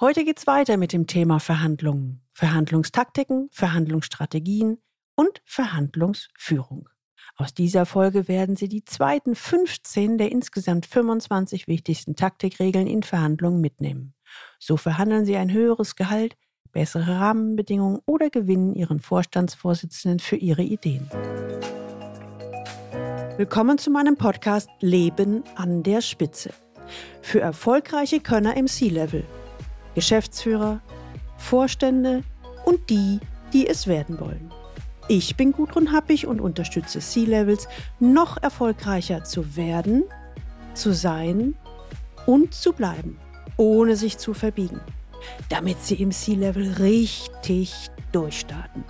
Heute geht's weiter mit dem Thema Verhandlungen, Verhandlungstaktiken, Verhandlungsstrategien und Verhandlungsführung. Aus dieser Folge werden Sie die zweiten 15 der insgesamt 25 wichtigsten Taktikregeln in Verhandlungen mitnehmen. So verhandeln Sie ein höheres Gehalt, bessere Rahmenbedingungen oder gewinnen Ihren Vorstandsvorsitzenden für Ihre Ideen. Willkommen zu meinem Podcast Leben an der Spitze. Für erfolgreiche Könner im C-Level – Geschäftsführer, Vorstände und die, die es werden wollen. Ich bin Gudrun Happig und unterstütze C-Levels, noch erfolgreicher zu werden, zu sein und zu bleiben, ohne sich zu verbiegen, damit sie im C-Level richtig durchstarten.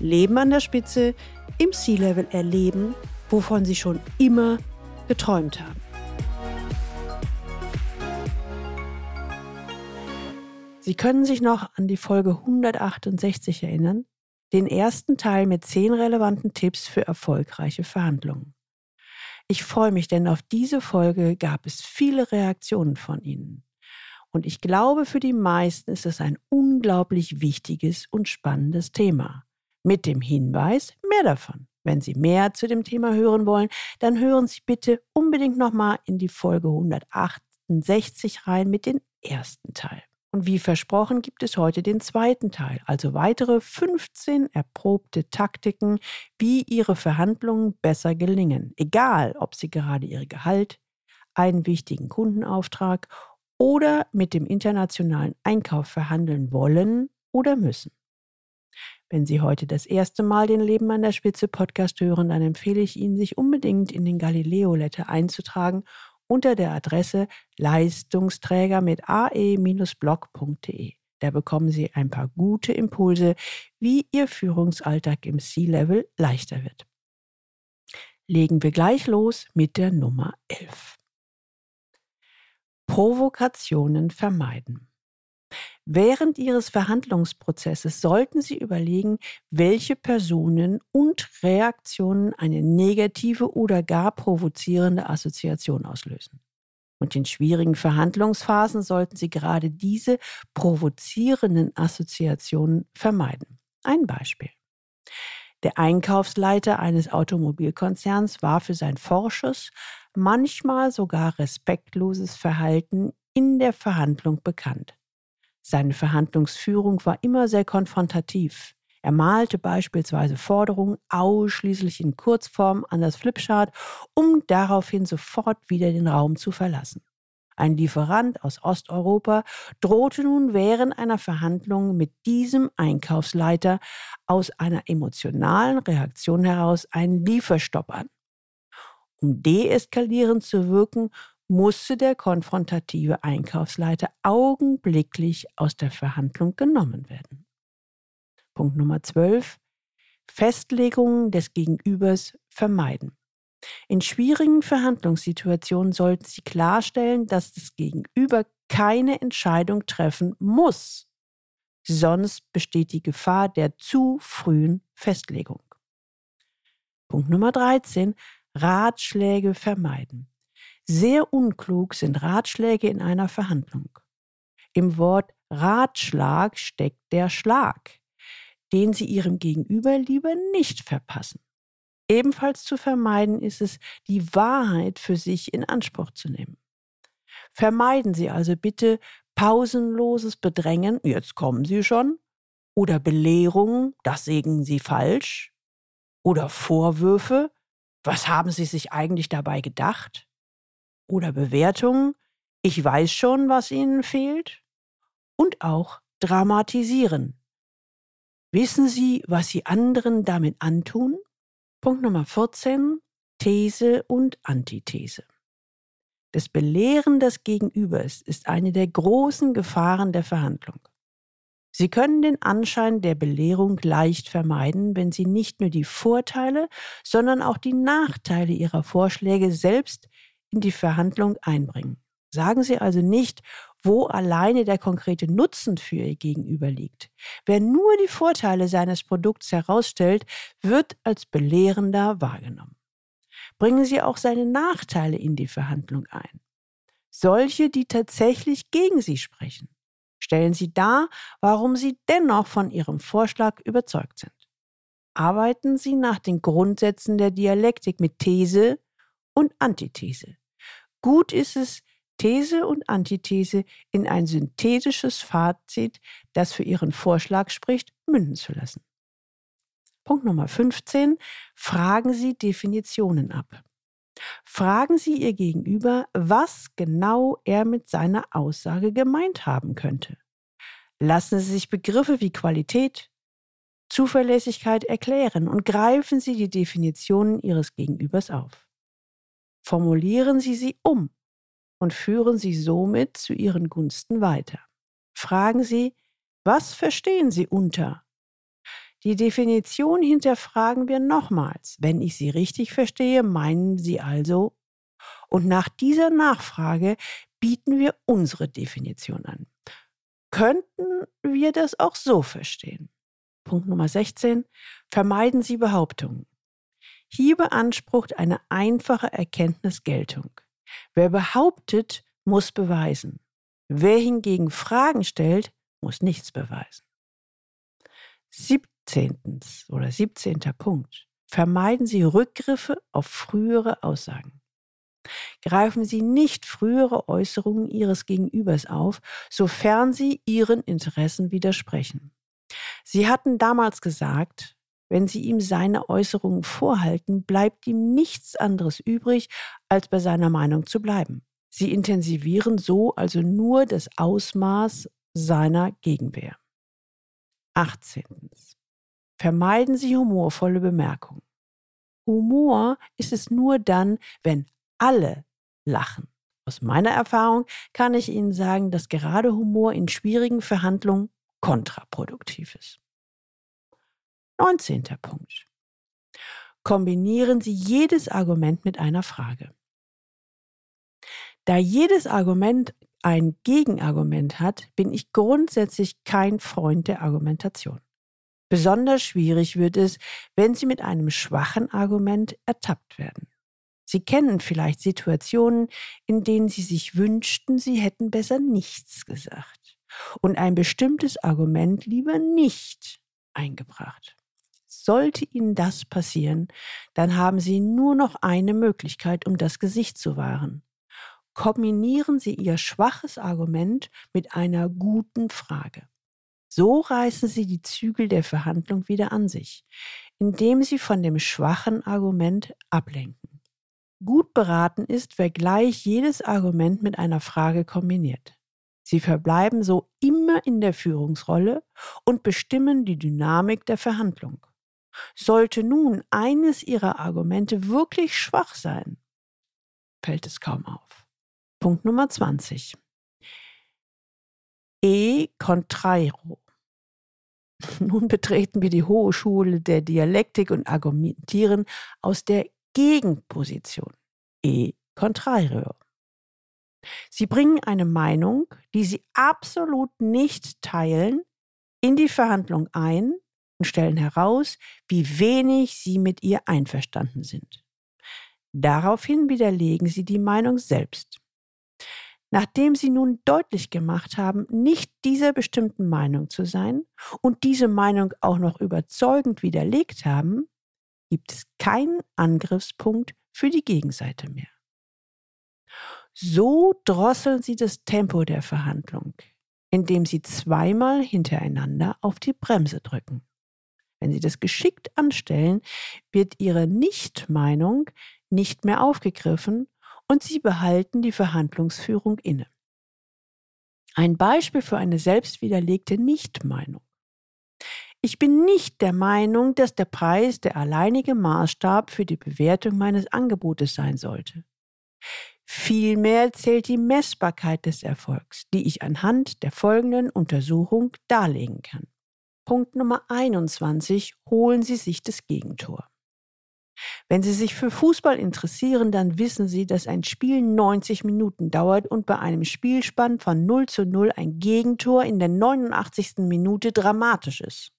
Leben an der Spitze, im C-Level erleben, wovon sie schon immer geträumt haben. Sie können sich noch an die Folge 168 erinnern, den ersten Teil mit zehn relevanten Tipps für erfolgreiche Verhandlungen. Ich freue mich, denn auf diese Folge gab es viele Reaktionen von Ihnen. Und ich glaube, für die meisten ist es ein unglaublich wichtiges und spannendes Thema. Mit dem Hinweis, mehr davon. Wenn Sie mehr zu dem Thema hören wollen, dann hören Sie bitte unbedingt nochmal in die Folge 168 rein mit dem ersten Teil. Und wie versprochen gibt es heute den zweiten Teil, also weitere 15 erprobte Taktiken, wie Ihre Verhandlungen besser gelingen, egal ob Sie gerade Ihr Gehalt, einen wichtigen Kundenauftrag oder mit dem internationalen Einkauf verhandeln wollen oder müssen. Wenn Sie heute das erste Mal den Leben an der Spitze Podcast hören, dann empfehle ich Ihnen, sich unbedingt in den Galileo Letter einzutragen unter der Adresse Leistungsträger mit ae-blog.de. Da bekommen Sie ein paar gute Impulse, wie Ihr Führungsalltag im C-Level leichter wird. Legen wir gleich los mit der Nummer 11. Provokationen vermeiden. Während Ihres Verhandlungsprozesses sollten Sie überlegen, welche Personen und Reaktionen eine negative oder gar provozierende Assoziation auslösen. Und in schwierigen Verhandlungsphasen sollten Sie gerade diese provozierenden Assoziationen vermeiden. Ein Beispiel. Der Einkaufsleiter eines Automobilkonzerns war für sein forsches, manchmal sogar respektloses Verhalten in der Verhandlung bekannt. Seine Verhandlungsführung war immer sehr konfrontativ. Er malte beispielsweise Forderungen ausschließlich in Kurzform an das Flipchart, um daraufhin sofort wieder den Raum zu verlassen. Ein Lieferant aus Osteuropa drohte nun während einer Verhandlung mit diesem Einkaufsleiter aus einer emotionalen Reaktion heraus einen Lieferstopp an. Um deeskalierend zu wirken, musste der konfrontative Einkaufsleiter augenblicklich aus der Verhandlung genommen werden. Punkt Nummer 12. Festlegungen des Gegenübers vermeiden. In schwierigen Verhandlungssituationen sollten Sie klarstellen, dass das Gegenüber keine Entscheidung treffen muss. Sonst besteht die Gefahr der zu frühen Festlegung. Punkt Nummer 13. Ratschläge vermeiden. Sehr unklug sind Ratschläge in einer Verhandlung. Im Wort Ratschlag steckt der Schlag, den Sie Ihrem Gegenüber lieber nicht verpassen. Ebenfalls zu vermeiden ist es, die Wahrheit für sich in Anspruch zu nehmen. Vermeiden Sie also bitte pausenloses Bedrängen, jetzt kommen Sie schon, oder Belehrungen, das sägen Sie falsch, oder Vorwürfe, was haben Sie sich eigentlich dabei gedacht? Oder Bewertungen, ich weiß schon, was Ihnen fehlt, und auch dramatisieren. Wissen Sie, was Sie anderen damit antun? Punkt Nummer 14. These und Antithese. Das Belehren des Gegenübers ist eine der großen Gefahren der Verhandlung. Sie können den Anschein der Belehrung leicht vermeiden, wenn Sie nicht nur die Vorteile, sondern auch die Nachteile Ihrer Vorschläge selbst in die Verhandlung einbringen. Sagen Sie also nicht, wo alleine der konkrete Nutzen für Ihr Gegenüber liegt. Wer nur die Vorteile seines Produkts herausstellt, wird als belehrender wahrgenommen. Bringen Sie auch seine Nachteile in die Verhandlung ein. Solche, die tatsächlich gegen Sie sprechen. Stellen Sie dar, warum Sie dennoch von Ihrem Vorschlag überzeugt sind. Arbeiten Sie nach den Grundsätzen der Dialektik mit These und Antithese. Gut ist es, These und Antithese in ein synthetisches Fazit, das für Ihren Vorschlag spricht, münden zu lassen. Punkt Nummer 15. Fragen Sie Definitionen ab. Fragen Sie Ihr Gegenüber, was genau er mit seiner Aussage gemeint haben könnte. Lassen Sie sich Begriffe wie Qualität, Zuverlässigkeit erklären und greifen Sie die Definitionen Ihres Gegenübers auf. Formulieren Sie sie um und führen Sie somit zu Ihren Gunsten weiter. Fragen Sie, was verstehen Sie unter? Die Definition hinterfragen wir nochmals. Wenn ich sie richtig verstehe, meinen Sie also? Und nach dieser Nachfrage bieten wir unsere Definition an. Könnten wir das auch so verstehen? Punkt Nummer 16. Vermeiden Sie Behauptungen. Hier beansprucht eine einfache Erkenntnis Geltung. Wer behauptet, muss beweisen. Wer hingegen Fragen stellt, muss nichts beweisen. 17. oder 17. Punkt. Vermeiden Sie Rückgriffe auf frühere Aussagen. Greifen Sie nicht frühere Äußerungen Ihres Gegenübers auf, sofern sie Ihren Interessen widersprechen. Sie hatten damals gesagt, wenn Sie ihm seine Äußerungen vorhalten, bleibt ihm nichts anderes übrig, als bei seiner Meinung zu bleiben. Sie intensivieren so also nur das Ausmaß seiner Gegenwehr. 18. Vermeiden Sie humorvolle Bemerkungen. Humor ist es nur dann, wenn alle lachen. Aus meiner Erfahrung kann ich Ihnen sagen, dass gerade Humor in schwierigen Verhandlungen kontraproduktiv ist. 19. Punkt. Kombinieren Sie jedes Argument mit einer Frage. Da jedes Argument ein Gegenargument hat, bin ich grundsätzlich kein Freund der Argumentation. Besonders schwierig wird es, wenn Sie mit einem schwachen Argument ertappt werden. Sie kennen vielleicht Situationen, in denen Sie sich wünschten, Sie hätten besser nichts gesagt und ein bestimmtes Argument lieber nicht eingebracht. Sollte Ihnen das passieren, dann haben Sie nur noch eine Möglichkeit, um das Gesicht zu wahren. Kombinieren Sie Ihr schwaches Argument mit einer guten Frage. So reißen Sie die Zügel der Verhandlung wieder an sich, indem Sie von dem schwachen Argument ablenken. Gut beraten ist, wer gleich jedes Argument mit einer Frage kombiniert. Sie verbleiben so immer in der Führungsrolle und bestimmen die Dynamik der Verhandlung. Sollte nun eines ihrer Argumente wirklich schwach sein, fällt es kaum auf. Punkt Nummer 20. E contrairo. Nun betreten wir die hohe Schule der Dialektik und argumentieren aus der Gegenposition. E contrario. Sie bringen eine Meinung, die Sie absolut nicht teilen, in die Verhandlung ein und stellen heraus, wie wenig sie mit ihr einverstanden sind. Daraufhin widerlegen sie die Meinung selbst. Nachdem sie nun deutlich gemacht haben, nicht dieser bestimmten Meinung zu sein und diese Meinung auch noch überzeugend widerlegt haben, gibt es keinen Angriffspunkt für die Gegenseite mehr. So drosseln sie das Tempo der Verhandlung, indem sie zweimal hintereinander auf die Bremse drücken. Wenn Sie das geschickt anstellen, wird Ihre Nichtmeinung nicht mehr aufgegriffen und Sie behalten die Verhandlungsführung inne. Ein Beispiel für eine selbstwiderlegte Nichtmeinung. Ich bin nicht der Meinung, dass der Preis der alleinige Maßstab für die Bewertung meines Angebotes sein sollte. Vielmehr zählt die Messbarkeit des Erfolgs, die ich anhand der folgenden Untersuchung darlegen kann. Punkt Nummer 21. Holen Sie sich das Gegentor. Wenn Sie sich für Fußball interessieren, dann wissen Sie, dass ein Spiel 90 Minuten dauert und bei einem Spielspann von 0 zu 0 ein Gegentor in der 89. Minute dramatisch ist.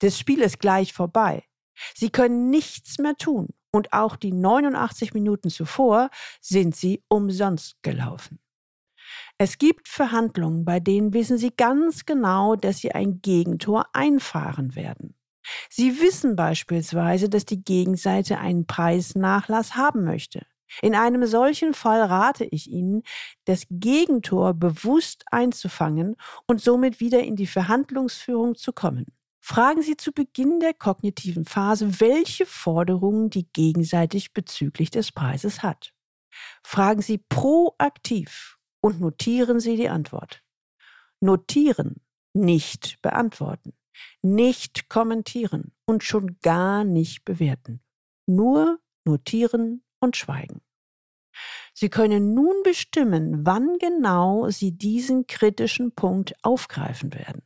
Das Spiel ist gleich vorbei. Sie können nichts mehr tun und auch die 89 Minuten zuvor sind Sie umsonst gelaufen. Es gibt Verhandlungen, bei denen wissen Sie ganz genau, dass Sie ein Gegentor einfahren werden. Sie wissen beispielsweise, dass die Gegenseite einen Preisnachlass haben möchte. In einem solchen Fall rate ich Ihnen, das Gegentor bewusst einzufangen und somit wieder in die Verhandlungsführung zu kommen. Fragen Sie zu Beginn der kognitiven Phase, welche Forderungen die gegenseitig bezüglich des Preises hat. Fragen Sie proaktiv und notieren Sie die Antwort. Notieren, nicht beantworten, nicht kommentieren und schon gar nicht bewerten. Nur notieren und schweigen. Sie können nun bestimmen, wann genau Sie diesen kritischen Punkt aufgreifen werden.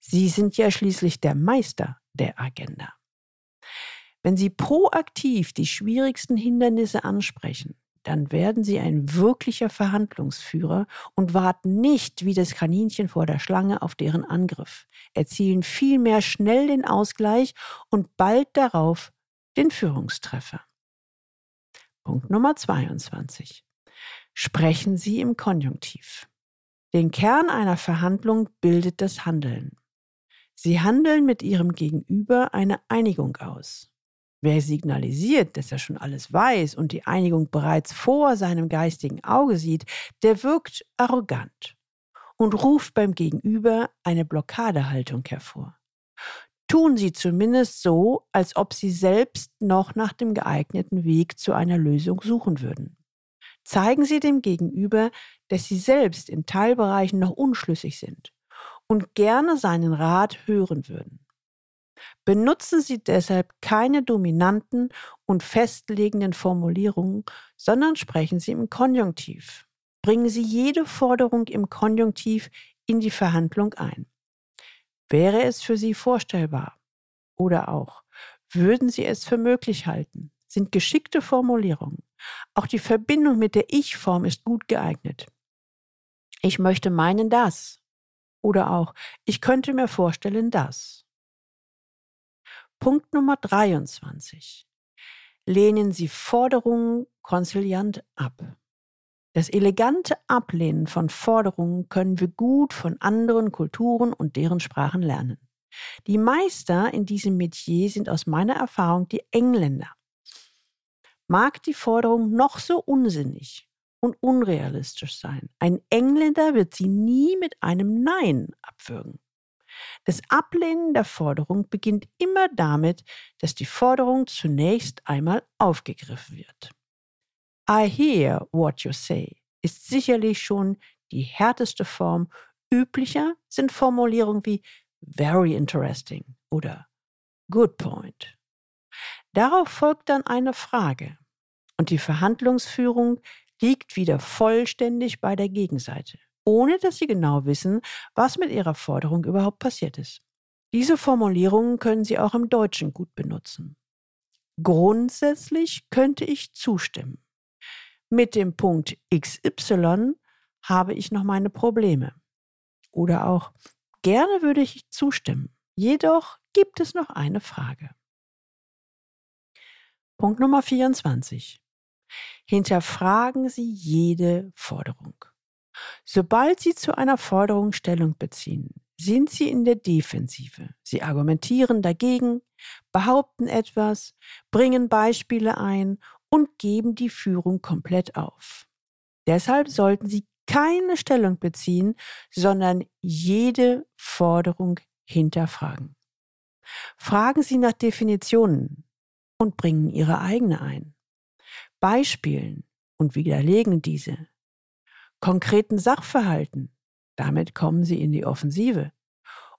Sie sind ja schließlich der Meister der Agenda. Wenn Sie proaktiv die schwierigsten Hindernisse ansprechen, dann werden Sie ein wirklicher Verhandlungsführer und warten nicht wie das Kaninchen vor der Schlange auf deren Angriff, erzielen vielmehr schnell den Ausgleich und bald darauf den Führungstreffer. Punkt Nummer 22. Sprechen Sie im Konjunktiv. Den Kern einer Verhandlung bildet das Handeln. Sie handeln mit ihrem Gegenüber eine Einigung aus. Wer signalisiert, dass er schon alles weiß und die Einigung bereits vor seinem geistigen Auge sieht, der wirkt arrogant und ruft beim Gegenüber eine Blockadehaltung hervor. Tun Sie zumindest so, als ob Sie selbst noch nach dem geeigneten Weg zu einer Lösung suchen würden. Zeigen Sie dem Gegenüber, dass Sie selbst in Teilbereichen noch unschlüssig sind und gerne seinen Rat hören würden. Benutzen Sie deshalb keine dominanten und festlegenden Formulierungen, sondern sprechen Sie im Konjunktiv. Bringen Sie jede Forderung im Konjunktiv in die Verhandlung ein. Wäre es für Sie vorstellbar? Oder auch, würden Sie es für möglich halten? Sind geschickte Formulierungen. Auch die Verbindung mit der Ich-Form ist gut geeignet. Ich möchte meinen das. Oder auch, ich könnte mir vorstellen, dass. Punkt Nummer 23. Lehnen Sie Forderungen konziliant ab. Das elegante Ablehnen von Forderungen können wir gut von anderen Kulturen und deren Sprachen lernen. Die Meister in diesem Metier sind aus meiner Erfahrung die Engländer. Mag die Forderung noch so unsinnig und unrealistisch sein. Ein Engländer wird sie nie mit einem Nein abwürgen. Das Ablehnen der Forderung beginnt immer damit, dass die Forderung zunächst einmal aufgegriffen wird. I hear what you say ist sicherlich schon die härteste Form. Üblicher sind Formulierungen wie very interesting oder good point. Darauf folgt dann eine Frage und die Verhandlungsführung liegt wieder vollständig bei der Gegenseite, ohne dass sie genau wissen, was mit ihrer Forderung überhaupt passiert ist. Diese Formulierungen können Sie auch im Deutschen gut benutzen. Grundsätzlich könnte ich zustimmen. Mit dem Punkt XY habe ich noch meine Probleme. Oder auch gerne würde ich zustimmen. Jedoch gibt es noch eine Frage. Punkt Nummer 24. Hinterfragen Sie jede Forderung. Sobald Sie zu einer Forderung Stellung beziehen, sind Sie in der Defensive. Sie argumentieren dagegen, behaupten etwas, bringen Beispiele ein und geben die Führung komplett auf. Deshalb sollten Sie keine Stellung beziehen, sondern jede Forderung hinterfragen. Fragen Sie nach Definitionen und bringen Ihre eigene ein. Beispielen und widerlegen diese. Konkreten Sachverhalten, damit kommen sie in die Offensive.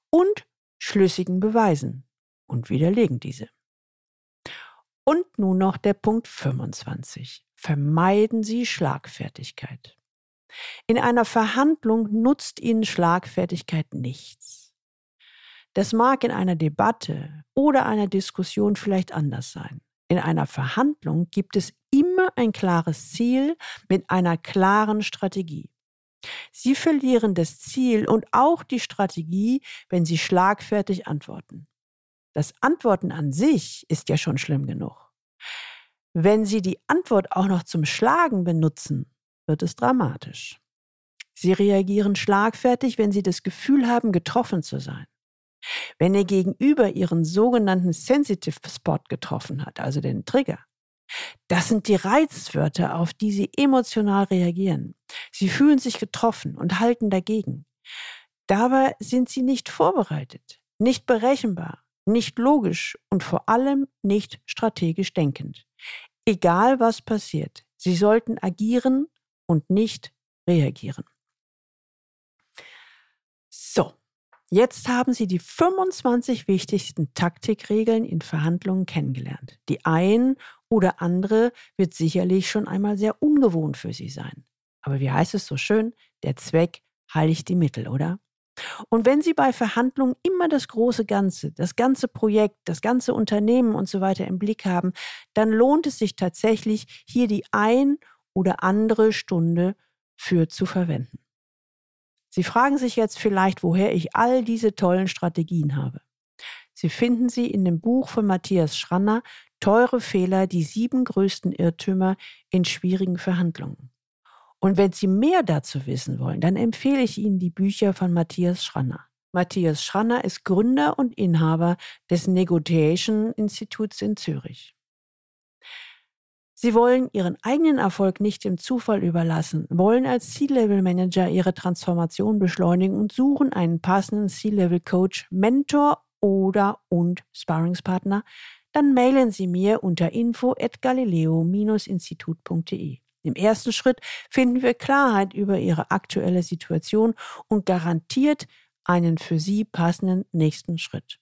Und schlüssigen Beweisen und widerlegen diese. Und nun noch der Punkt 25. Vermeiden Sie Schlagfertigkeit. In einer Verhandlung nutzt Ihnen Schlagfertigkeit nichts. Das mag in einer Debatte oder einer Diskussion vielleicht anders sein. In einer Verhandlung gibt es immer ein klares Ziel mit einer klaren Strategie. Sie verlieren das Ziel und auch die Strategie, wenn Sie schlagfertig antworten. Das Antworten an sich ist ja schon schlimm genug. Wenn Sie die Antwort auch noch zum Schlagen benutzen, wird es dramatisch. Sie reagieren schlagfertig, wenn sie das Gefühl haben, getroffen zu sein. Wenn ihr Gegenüber ihren sogenannten Sensitive Spot getroffen hat, also den Trigger, das sind die Reizwörter, auf die sie emotional reagieren. Sie fühlen sich getroffen und halten dagegen. Dabei sind sie nicht vorbereitet, nicht berechenbar, nicht logisch und vor allem nicht strategisch denkend. Egal was passiert, sie sollten agieren und nicht reagieren. So, jetzt haben Sie die 25 wichtigsten Taktikregeln in Verhandlungen kennengelernt. Die ein oder andere wird sicherlich schon einmal sehr ungewohnt für Sie sein. Aber wie heißt es so schön? Der Zweck heiligt die Mittel, oder? Und wenn Sie bei Verhandlungen immer das große Ganze, das ganze Projekt, das ganze Unternehmen und so weiter im Blick haben, dann lohnt es sich tatsächlich, hier die ein oder andere Stunde für zu verwenden. Sie fragen sich jetzt vielleicht, woher ich all diese tollen Strategien habe. Sie finden sie in dem Buch von Matthias Schranner, Teure Fehler, die sieben größten Irrtümer in schwierigen Verhandlungen. Und wenn Sie mehr dazu wissen wollen, dann empfehle ich Ihnen die Bücher von Matthias Schranner. Matthias Schranner ist Gründer und Inhaber des Negotiation Instituts in Zürich. Sie wollen Ihren eigenen Erfolg nicht dem Zufall überlassen, wollen als C-Level-Manager Ihre Transformation beschleunigen und suchen einen passenden C-Level-Coach, Mentor oder und Sparringspartner, dann mailen Sie mir unter info at galileo-institut.de. Im ersten Schritt finden wir Klarheit über Ihre aktuelle Situation und garantiert einen für Sie passenden nächsten Schritt.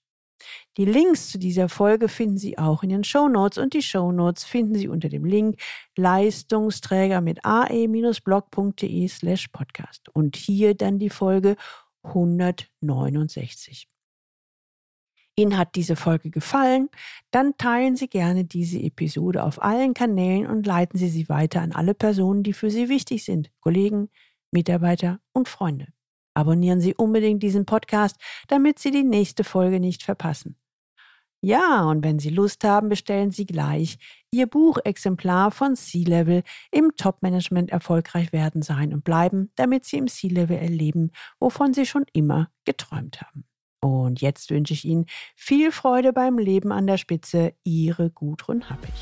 Die Links zu dieser Folge finden Sie auch in den Show Notes und die Show Notes finden Sie unter dem Link Leistungsträger mit ae-blog.de slash podcast und hier dann die Folge 169. Ihnen hat diese Folge gefallen, dann teilen Sie gerne diese Episode auf allen Kanälen und leiten Sie sie weiter an alle Personen, die für Sie wichtig sind, Kollegen, Mitarbeiter und Freunde. Abonnieren Sie unbedingt diesen Podcast, damit Sie die nächste Folge nicht verpassen. Ja, und wenn Sie Lust haben, bestellen Sie gleich Ihr Buchexemplar von C-Level im Top-Management erfolgreich werden sein und bleiben, damit Sie im C-Level erleben, wovon Sie schon immer geträumt haben. Und jetzt wünsche ich Ihnen viel Freude beim Leben an der Spitze. Ihre Gudrun Happig.